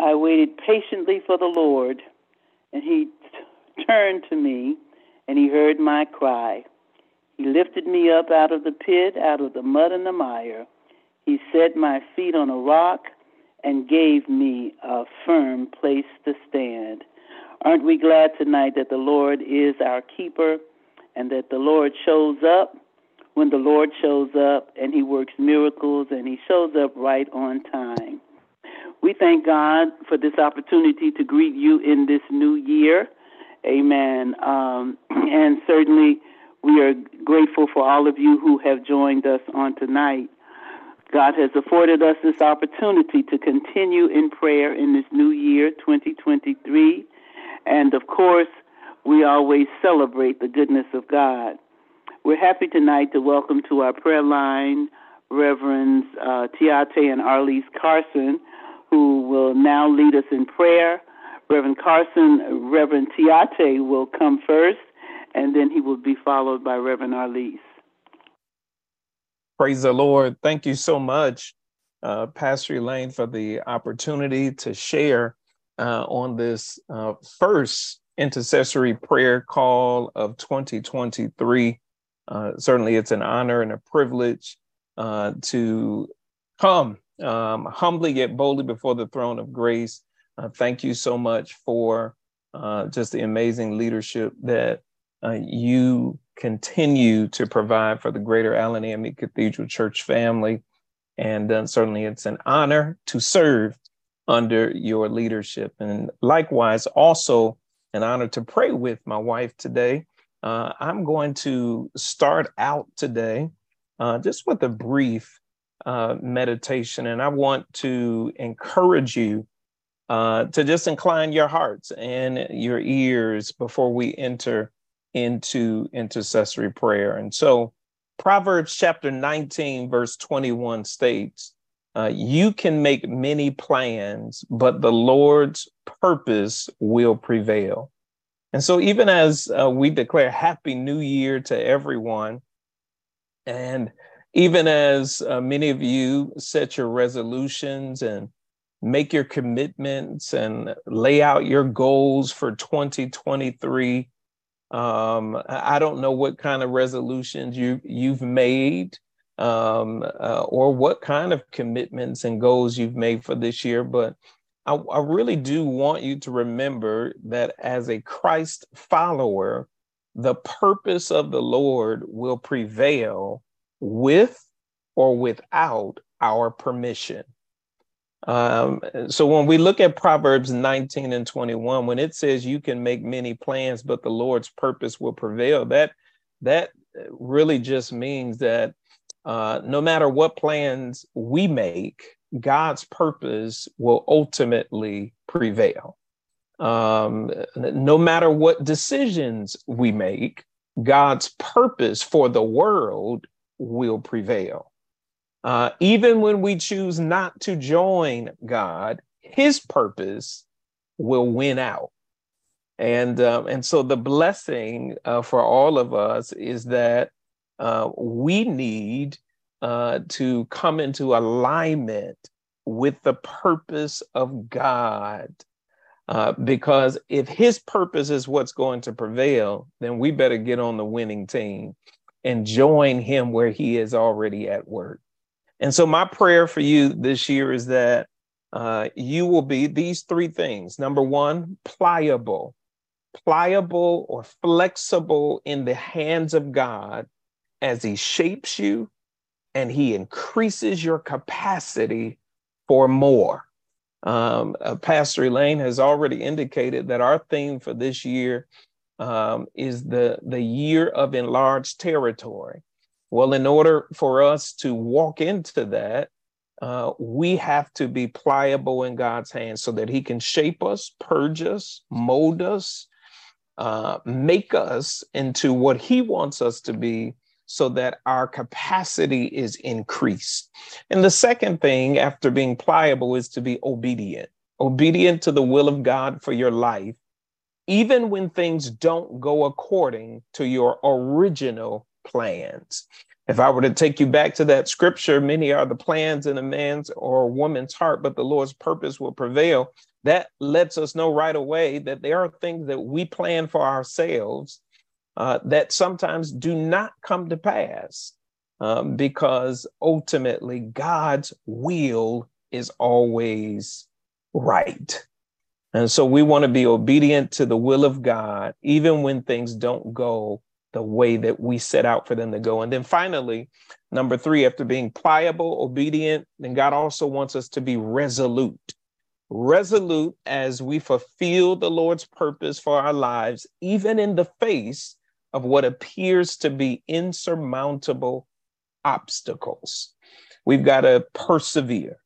I waited patiently for the Lord, and he t- turned to me, and he heard my cry. He lifted me up out of the pit, out of the mud and the mire. He set my feet on a rock and gave me a firm place to stand. Aren't we glad tonight that the Lord is our keeper and that the Lord shows up when the Lord shows up and he works miracles and he shows up right on time? We thank God for this opportunity to greet you in this new year. Amen. Um, and certainly we are grateful for all of you who have joined us on tonight. God has afforded us this opportunity to continue in prayer in this new year, 2023. And of course, we always celebrate the goodness of God. We're happy tonight to welcome to our prayer line Reverends uh, Tiate and Arlise Carson, who will now lead us in prayer. Reverend Carson, Reverend Tiate will come first, and then he will be followed by Reverend Arlise. Praise the Lord. Thank you so much, uh, Pastor Elaine, for the opportunity to share uh, on this uh, first intercessory prayer call of 2023. Uh, certainly, it's an honor and a privilege uh, to come um, humbly yet boldly before the throne of grace. Uh, thank you so much for just the amazing leadership that you continue to provide for the greater Allen AME Cathedral Church family. And uh, certainly it's an honor to serve under your leadership. And likewise, also an honor to pray with my wife today. Uh, I'm going to start out today uh, just with a brief uh, meditation, and I want to encourage you uh, to just incline your hearts and your ears before we enter into intercessory prayer. And so Proverbs chapter 19, verse 21 states, uh, You can make many plans, but the Lord's purpose will prevail. And so, even as uh, we declare Happy New Year to everyone, and even as uh, many of you set your resolutions and make your commitments and lay out your goals for 2023, um, I don't know what kind of resolutions you you've made, um, uh, or what kind of commitments and goals you've made for this year, but I, I really do want you to remember that as a Christ follower, the purpose of the Lord will prevail with or without our permission. Um, so when we look at Proverbs 19 and 21, when it says you can make many plans, but the Lord's purpose will prevail, that that really just means that uh, no matter what plans we make, God's purpose will ultimately prevail. Um, no matter what decisions we make, God's purpose for the world will prevail. Uh, even when we choose not to join God, His purpose will win out. And um, and so the blessing uh, for all of us is that uh, we need uh, to come into alignment with the purpose of God. Uh, because if his purpose is what's going to prevail, then we better get on the winning team and join him where he is already at work. And so, my prayer for you this year is that uh, you will be these three things. Number one, pliable, pliable or flexible in the hands of God as He shapes you and He increases your capacity for more. Um, uh, Pastor Elaine has already indicated that our theme for this year um, is the, the year of enlarged territory. Well, in order for us to walk into that, uh, we have to be pliable in God's hands so that He can shape us, purge us, mold us, uh, make us into what He wants us to be so that our capacity is increased. And the second thing, after being pliable, is to be obedient, obedient to the will of God for your life, even when things don't go according to your original plans. If I were to take you back to that scripture, many are the plans in a man's or a woman's heart, but the Lord's purpose will prevail. That lets us know right away that there are things that we plan for ourselves uh, that sometimes do not come to pass um, because ultimately God's will is always right. And so we want to be obedient to the will of God, even when things don't go the way that we set out for them to go. And then finally, number three, after being pliable, obedient, then God also wants us to be resolute. Resolute as we fulfill the Lord's purpose for our lives, even in the face of what appears to be insurmountable obstacles. We've got to persevere.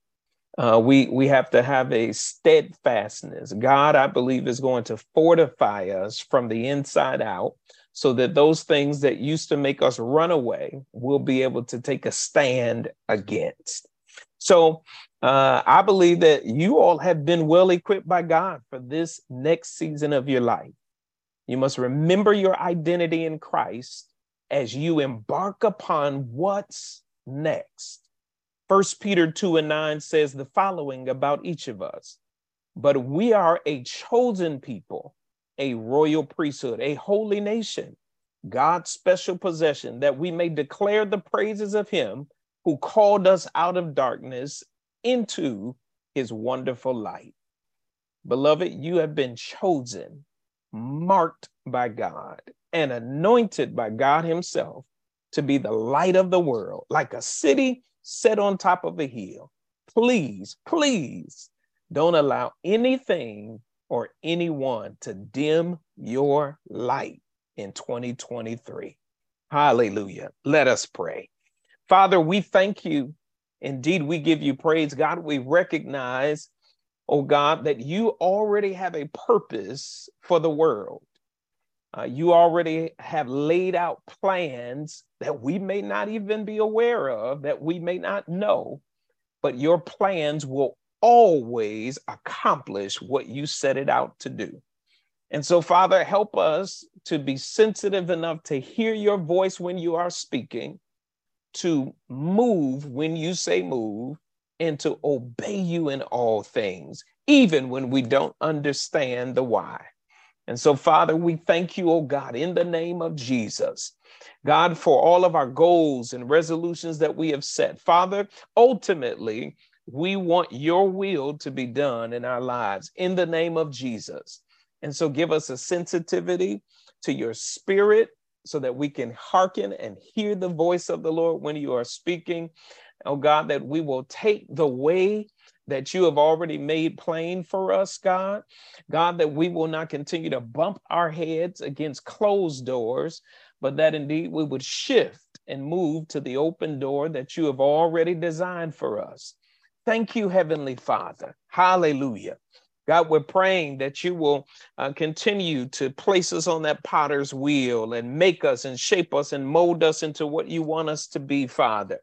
Uh, we we have to have a steadfastness. God, I believe, is going to fortify us from the inside out, so that those things that used to make us run away will be able to take a stand against. So uh, I believe that you all have been well equipped by God for this next season of your life. You must remember your identity in Christ as you embark upon what's next. First Peter 2 and 9 says the following about each of us. But we are a chosen people, a royal priesthood, a holy nation, God's special possession, that we may declare the praises of him who called us out of darkness into his wonderful light. Beloved, you have been chosen, marked by God, and anointed by God himself to be the light of the world, like a city set on top of a hill. Please, please don't allow anything or anyone to dim your light in 2023. Hallelujah. Let us pray. Father, we thank you. Indeed, we give you praise. God, we recognize, oh God, that you already have a purpose for the world. Uh, you already have laid out plans that we may not even be aware of, that we may not know, but your plans will always accomplish what you set it out to do. And so, Father, help us to be sensitive enough to hear your voice when you are speaking, to move when you say move, and to obey you in all things, even when we don't understand the why. And so, Father, we thank you, oh God, in the name of Jesus. God, for all of our goals and resolutions that we have set. Father, ultimately, we want your will to be done in our lives in the name of Jesus. And so, give us a sensitivity to your spirit so that we can hearken and hear the voice of the Lord when you are speaking. Oh God, that we will take the way that you have already made plain for us, God. God, that we will not continue to bump our heads against closed doors, but that indeed we would shift and move to the open door that you have already designed for us. Thank you, Heavenly Father. Hallelujah. God, we're praying that you will uh, continue to place us on that potter's wheel and make us and shape us and mold us into what you want us to be, Father.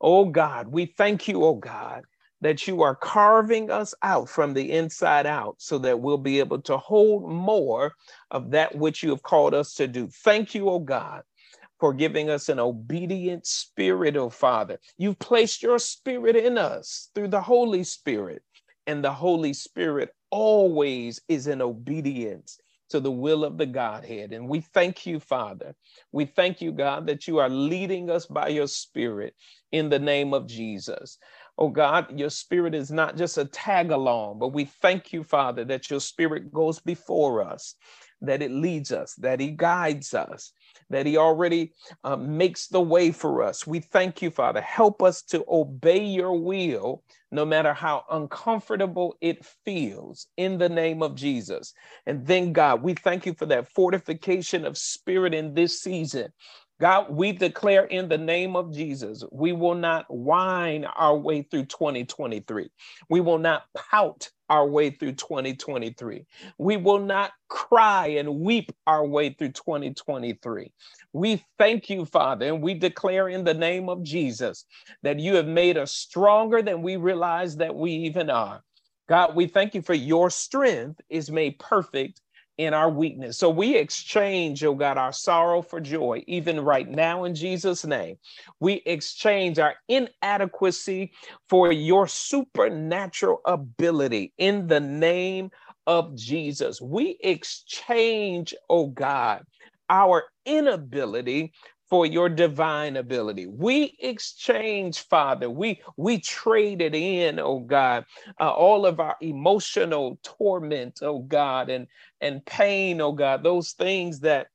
Oh God, we thank you, oh God, that you are carving us out from the inside out so that we'll be able to hold more of that which you have called us to do. Thank you, oh God, for giving us an obedient spirit, oh Father. You've placed your spirit in us through the Holy Spirit, and the Holy Spirit always is in obedience to the will of the Godhead. And we thank you, Father. We thank you, God, that you are leading us by your Spirit in the name of Jesus. Oh God, your spirit is not just a tag along, but we thank you, Father, that your spirit goes before us, that it leads us, that he guides us, that he already uh, makes the way for us. We thank you, Father. Help us to obey your will, no matter how uncomfortable it feels, in the name of Jesus. And then, God, we thank you for that fortification of spirit in this season God, we declare in the name of Jesus, we will not whine our way through 2023. We will not pout our way through 2023. We will not cry and weep our way through 2023. We thank you, Father, and we declare in the name of Jesus that you have made us stronger than we realize that we even are. God, we thank you for your strength is made perfect in our weakness. So we exchange, oh God, our sorrow for joy, even right now in Jesus' name. We exchange our inadequacy for your supernatural ability in the name of Jesus. We exchange, oh God, our inability for your divine ability. We exchange, Father. We we traded in, oh God, uh, all of our emotional torment, oh God, and and pain, oh God, those things that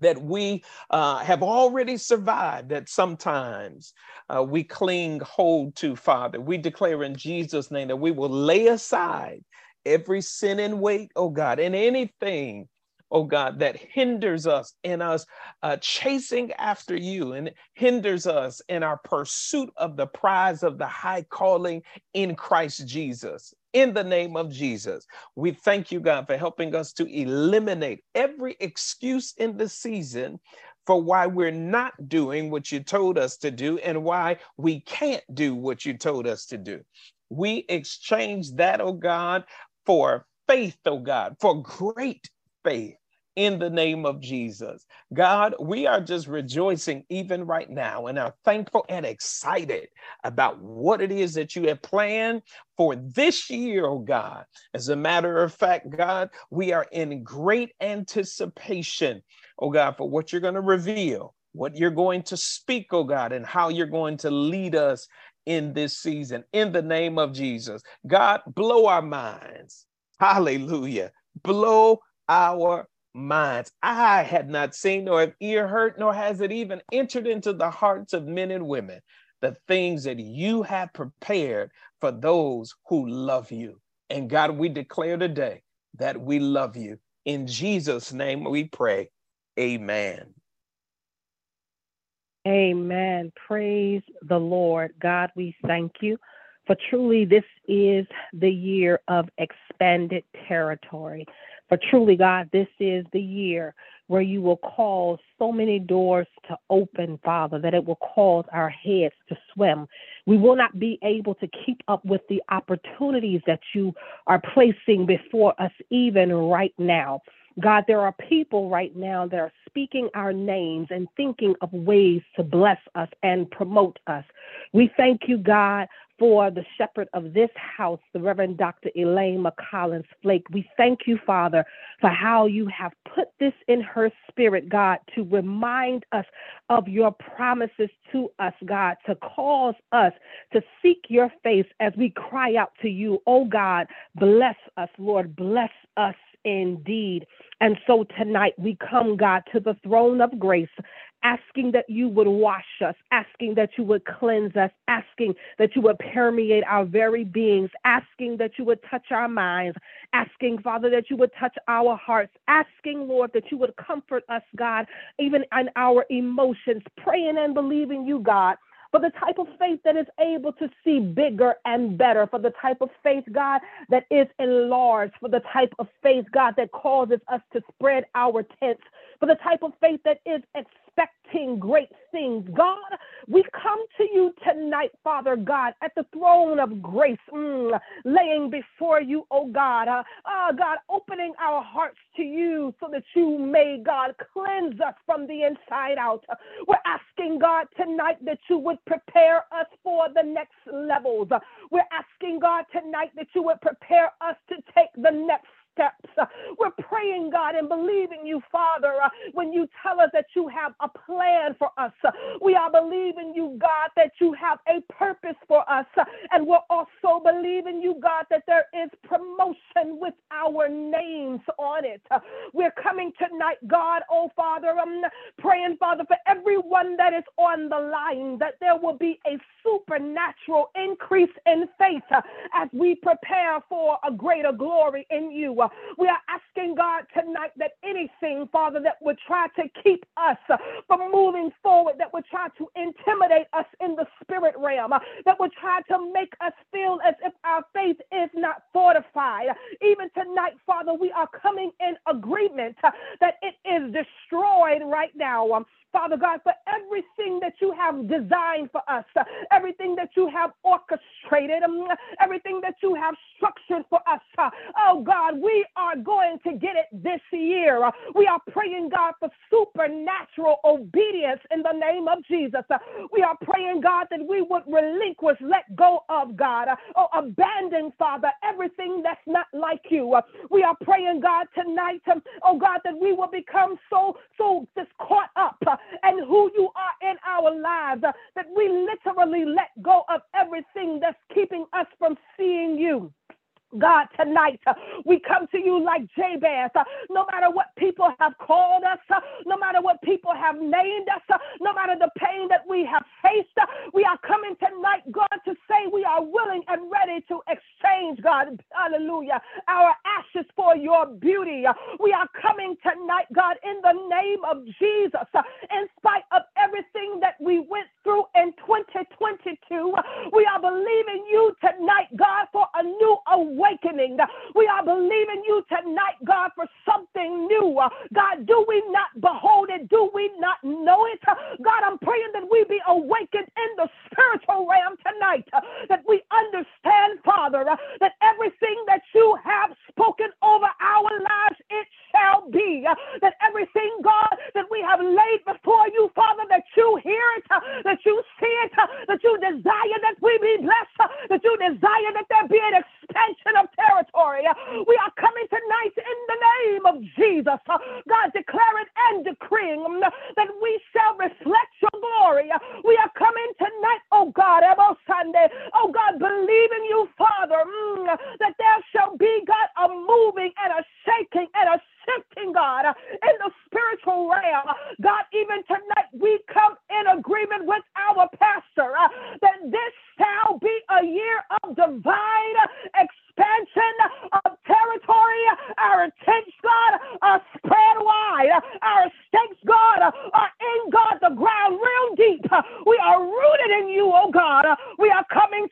that we uh, have already survived that sometimes uh, we cling hold to father we declare in jesus name that we will lay aside every sin and weight oh god and anything oh God, that hinders us in us uh, chasing after you and hinders us in our pursuit of the prize of the high calling in Christ Jesus. In the name of Jesus, we thank you, God, for helping us to eliminate every excuse in the season for why we're not doing what you told us to do and why we can't do what you told us to do. We exchange that, oh God, for faith, oh God, for great faith in the name of Jesus. God, we are just rejoicing even right now and are thankful and excited about what it is that you have planned for this year, oh God. As a matter of fact, God, we are in great anticipation, oh God, for what you're going to reveal, what you're going to speak, oh God, and how you're going to lead us in this season in the name of Jesus. God, blow our minds. Hallelujah. Blow our minds. I had not seen nor have ear heard, nor has it even entered into the hearts of men and women the things that you have prepared for those who love you. And God, we declare today that we love you. In Jesus' name we pray. Amen. Amen. Praise the Lord. God, we thank you. For truly, this is the year of expanded territory. For truly, God, this is the year where you will cause so many doors to open, Father, that it will cause our heads to swim. We will not be able to keep up with the opportunities that you are placing before us, even right now. God, there are people right now that are speaking our names and thinking of ways to bless us and promote us. We thank you, God, for the shepherd of this house, the Reverend Dr. Elaine McCollins Flake. We thank you, Father, for how you have put this in her spirit, God, to remind us of your promises to us, God, to cause us to seek your face as we cry out to you. Oh, God, bless us, Lord, bless us indeed. And so tonight we come, God, to the throne of grace, asking that you would wash us, asking that you would cleanse us, asking that you would permeate our very beings, asking that you would touch our minds, asking, Father, that you would touch our hearts, asking, Lord, that you would comfort us, God, even in our emotions, praying and believing you, God for the type of faith that is able to see bigger and better, for the type of faith, God, that is enlarged, for the type of faith, God, that causes us to spread our tents, for the type of faith that is expecting great things. God, we come to you tonight, Father God, at the throne of grace, mm, laying before you, oh God, uh, uh, God, opening our hearts to you so that you may, God, cleanse us from the inside out. We're asking, God, tonight that you would prepare us for the next levels. We're asking, God, tonight that you would prepare us to take the next steps. Uh, we're praying, God, and believing you, Father, uh, when you tell us that you have a plan for us. Uh, we are believing you, God, that you have a purpose for us. Uh, and we're also believing you, God, that there is promotion with our names on it. We're coming tonight, God, oh Father, I'm um, praying, Father, for everyone that is on the line, that there will be a supernatural increase in faith as we prepare for a greater glory in you. We are asking God tonight that anything, Father, that would try to keep us from moving forward, that would try to intimidate us in the spirit realm, that would try to make us feel as if our faith is not fortified. Even tonight, Father, we are coming in agreement that it is destroyed right now. Father God, for everything that you have designed for us, everything that you have orchestrated um, everything that you have structured for us. Uh, oh God, we are going to get it this year. Uh, we are praying, God, for supernatural obedience in the name of Jesus. Uh, we are praying, God, that we would relinquish, let go of God, uh, or abandon, Father, everything that's not like you. Uh, we are praying, God, tonight, um, oh God, that we will become so, so just caught up uh, and who you are in our lives that we literally let go of everything that's keeping us from seeing you. God, tonight uh, we come to you like Jabez. Uh, no matter what people have called us, uh, no matter what people have named us, no matter the pain that we have faced, we are coming tonight, God, to say we are willing and ready to exchange, God, hallelujah, our ashes for your beauty. We are coming tonight, God, in the name of Jesus, in spite of everything that we went through in 2022. We are believing you tonight, God, for a new awakening. We are believing you tonight, God, for something new. God, do we not behold it? Do we not know it? God, I'm praying that we be awakened in the spiritual realm tonight, that we understand, Father, that everything that you have spoken over our lives, it shall be. That everything, God, that we have laid before you, Father, that you hear it, that you see it, that you desire that we be blessed, that you desire that there be an expansion of territory. We are coming tonight in the name of Jesus, God, declaring and decreeing that we shall reflect your glory. We are coming tonight, oh God, Sunday, oh God, believing you, Father, mm, that there shall be, God, a moving and a shaking and a shifting, God, in the spiritual realm. God, even tonight we come in agreement with our pastor uh, that this shall be a year of divine expansion of territory. Our tents, God, are spread wide. Our stakes, God, are in God, the ground real deep. We are rooted in you, oh God. We are coming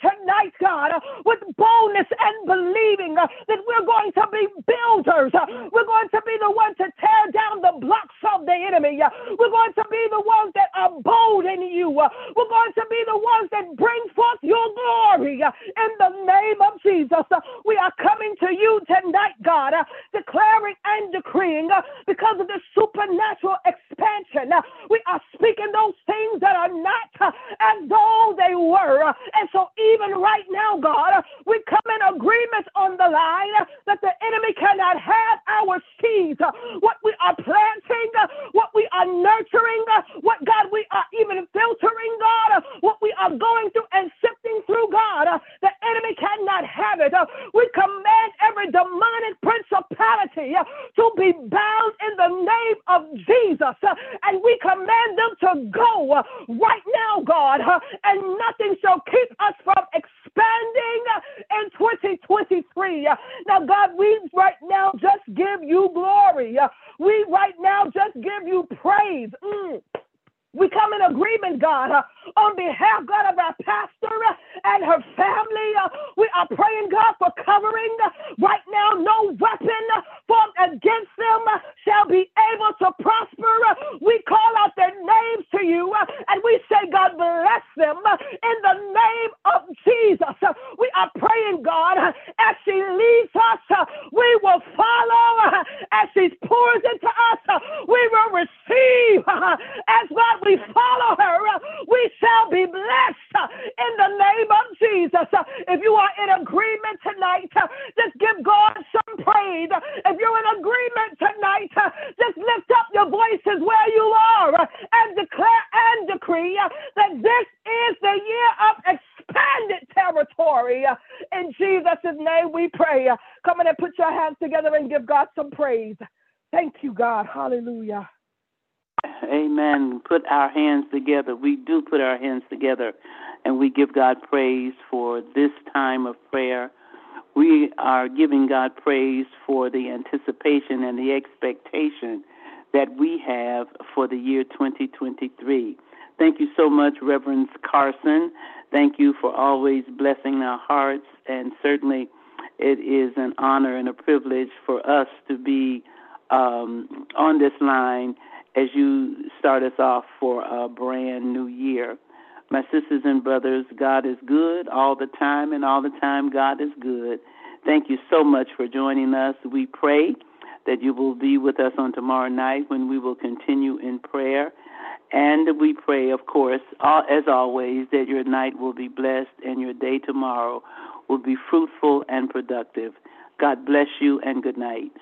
tonight, God, uh, with boldness and believing uh, that we're going to be builders. Uh, we're going to be the ones to tear down the blocks of the enemy. We're going to be the ones that are bold in you. We're going to be the ones that bring forth your glory in the name of Jesus. We are coming to you tonight, God, uh, declaring and decreeing uh, because of the supernatural expansion. We are speaking those things that are not uh, as though they were. and so, even right now, God, we come in agreement on the line that the enemy cannot have our seeds, what we are planting, what we are nurturing, what God we are even filtering, God, what we are going through and sifting through, God. the enemy cannot have it. We command demonic principality uh, to be bound in the name of Jesus. Uh, and we command them to go uh, right now, God, and nothing shall keep us from expanding in 2023. Now, God, we right now just give you glory. We right now just give you praise. Mm. We come in agreement, God, on behalf, God, of our pastor and her family. We are praying, God, for covering. Right now, no weapon formed against them shall be able to prosper. We call out their names to you and we say, God, bless them in the name of Jesus. We are praying, God, as she leads us, we will follow. As she pours into us, we will receive. As God, we follow her, we shall be blessed in the name of Jesus. If you are in agreement tonight, just give God some praise. If you're in agreement tonight, just lift up your voices where you are and declare and decree that this is the year of expanded territory. In Jesus' name we pray. Come on and put your hands together and give God some praise. Thank you, God. Hallelujah. Amen. Put our hands together. We do put our hands together and we give God praise for this time of prayer. We are giving God praise for the anticipation and the expectation that we have for the year 2023. Thank you so much, Reverend Carson. Thank you for always blessing our hearts, and certainly it is an honor and a privilege for us to be um, on this line as you start us off for a brand new year. My sisters and brothers, God is good all the time, and all the time, God is good. Thank you so much for joining us. We pray that you will be with us on tomorrow night when we will continue in prayer. And we pray, of course, as always, that your night will be blessed and your day tomorrow will be fruitful and productive. God bless you and good night.